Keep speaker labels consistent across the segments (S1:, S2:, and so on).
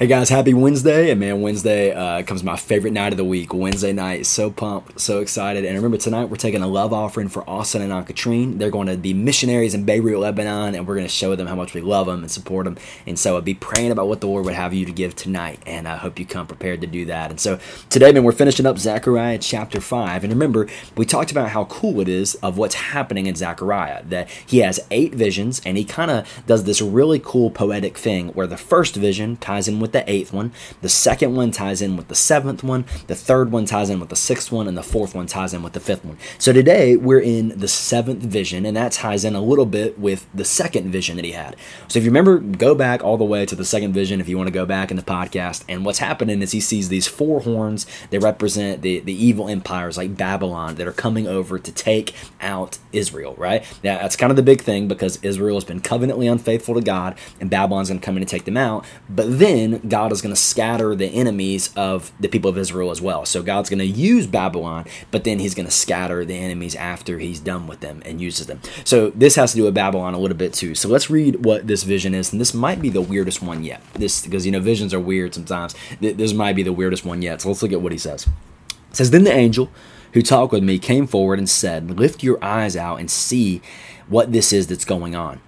S1: Hey guys, happy Wednesday. And man, Wednesday uh, comes my favorite night of the week. Wednesday night, so pumped, so excited. And remember, tonight we're taking a love offering for Austin and Aunt Katrine. They're going to be missionaries in Beirut, Lebanon, and we're going to show them how much we love them and support them. And so I'd be praying about what the Lord would have you to give tonight. And I hope you come prepared to do that. And so today, man, we're finishing up Zechariah chapter 5. And remember, we talked about how cool it is of what's happening in Zechariah, that he has eight visions and he kind of does this really cool poetic thing where the first vision ties in with with the eighth one. The second one ties in with the seventh one. The third one ties in with the sixth one. And the fourth one ties in with the fifth one. So today we're in the seventh vision, and that ties in a little bit with the second vision that he had. So if you remember, go back all the way to the second vision if you want to go back in the podcast. And what's happening is he sees these four horns that represent the, the evil empires like Babylon that are coming over to take out Israel, right? Now, that's kind of the big thing because Israel has been covenantly unfaithful to God, and Babylon's going to come in and take them out. But then God is going to scatter the enemies of the people of Israel as well. So God's going to use Babylon, but then he's going to scatter the enemies after he's done with them and uses them. So this has to do with Babylon a little bit too. So let's read what this vision is, and this might be the weirdest one yet. This because you know visions are weird sometimes. This might be the weirdest one yet. So let's look at what he says. It says then the angel who talked with me came forward and said, "Lift your eyes out and see what this is that's going on."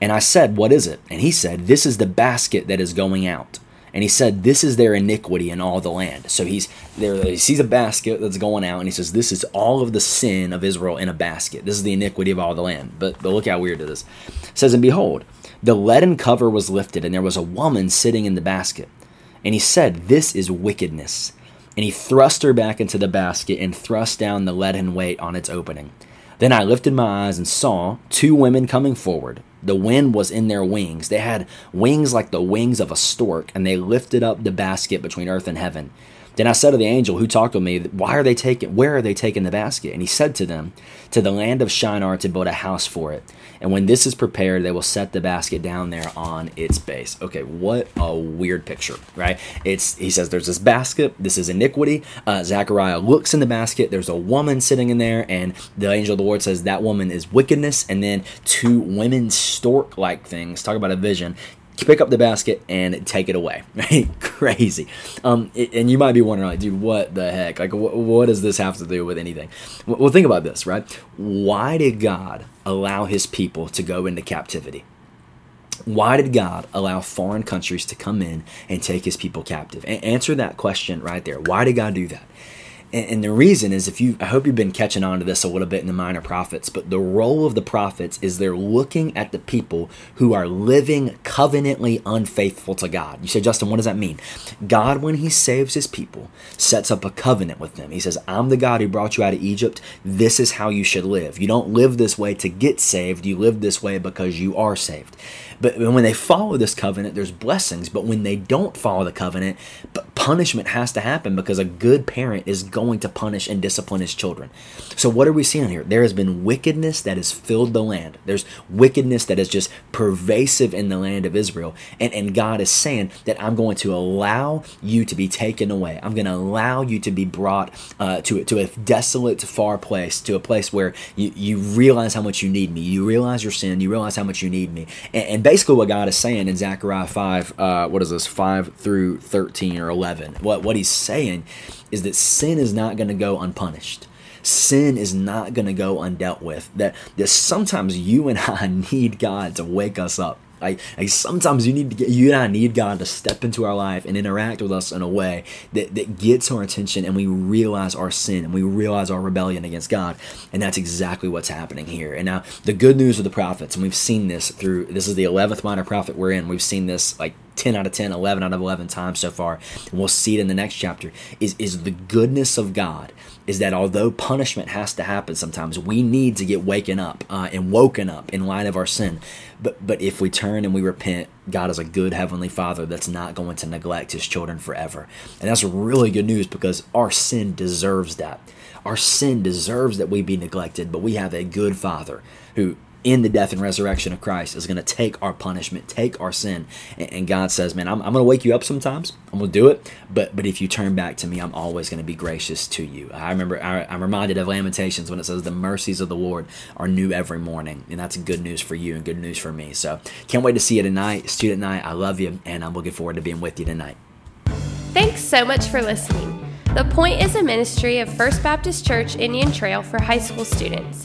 S1: And I said, What is it? And he said, This is the basket that is going out. And he said, This is their iniquity in all the land. So he's there, he sees a basket that's going out, and he says, This is all of the sin of Israel in a basket. This is the iniquity of all the land. But, but look how weird it is. It says, And behold, the leaden cover was lifted, and there was a woman sitting in the basket. And he said, This is wickedness. And he thrust her back into the basket and thrust down the leaden weight on its opening. Then I lifted my eyes and saw two women coming forward the wind was in their wings. They had wings like the wings of a stork, and they lifted up the basket between earth and heaven. Then I said to the angel who talked with me, Why are they taking where are they taking the basket? And he said to them, To the land of Shinar to build a house for it. And when this is prepared, they will set the basket down there on its base. Okay, what a weird picture, right? It's he says there's this basket, this is iniquity. Uh, Zechariah looks in the basket, there's a woman sitting in there, and the angel of the Lord says that woman is wickedness, and then two women stork like things, talk about a vision, pick up the basket and take it away. Crazy. Um, and you might be wondering, like, dude, what the heck? Like, wh- what does this have to do with anything? Well, think about this, right? Why did God allow His people to go into captivity? Why did God allow foreign countries to come in and take His people captive? A- answer that question right there. Why did God do that? And, and the reason is if you, I hope you've been catching on to this a little bit in the minor prophets, but the role of the prophets is they're looking at the people who are living covenantly unfaithful to God. You say, Justin, what does that mean? God, when He saves His people, sets up a covenant with them. He says, I'm the God who brought you out of Egypt. This is how you should live. You don't live this way to get saved, you live this way because you are saved. But when they follow this covenant, there's blessings. But when they don't follow the covenant, punishment has to happen because a good parent is going to punish and discipline his children. So what are we seeing here? There has been wickedness that has filled the land. There's wickedness that is just pervasive in the land of Israel. And, and God is saying that I'm going to allow you to be taken away. I'm going to allow you to be brought uh, to, to a desolate, far place, to a place where you, you realize how much you need me. You realize your sin. You realize how much you need me. And, and basically what God is saying in Zechariah 5, uh, what is this, 5 through 13 or 11, what, what he's saying is that sin is not going to go unpunished. Sin is not going to go undealt with. That, that sometimes you and i need god to wake us up like, like sometimes you need to get you and I need God to step into our life and interact with us in a way that, that gets our attention and we realize our sin and we realize our rebellion against God. And that's exactly what's happening here. And now the good news of the prophets, and we've seen this through this is the eleventh minor prophet we're in, we've seen this like 10 out of 10, 11 out of 11 times so far, and we'll see it in the next chapter, is, is the goodness of God is that although punishment has to happen sometimes, we need to get waken up uh, and woken up in light of our sin. But but if we turn and we repent, God is a good heavenly Father that's not going to neglect His children forever, and that's really good news because our sin deserves that. Our sin deserves that we be neglected, but we have a good Father who in the death and resurrection of Christ is going to take our punishment, take our sin. And, God says, man, I'm, I'm going to wake you up sometimes. I'm going to do it. But but if you turn back to me, I'm always going to be gracious to you. I remember, I, I'm reminded of Lamentations when it says, the mercies of the Lord are new every morning. And that's good news for you and good news for me. So can't wait to see you tonight. Student night, I love you. And I'm looking forward to being with you tonight.
S2: Thanks so much for listening. The Point is a ministry of First Baptist Church Indian Trail for high school students.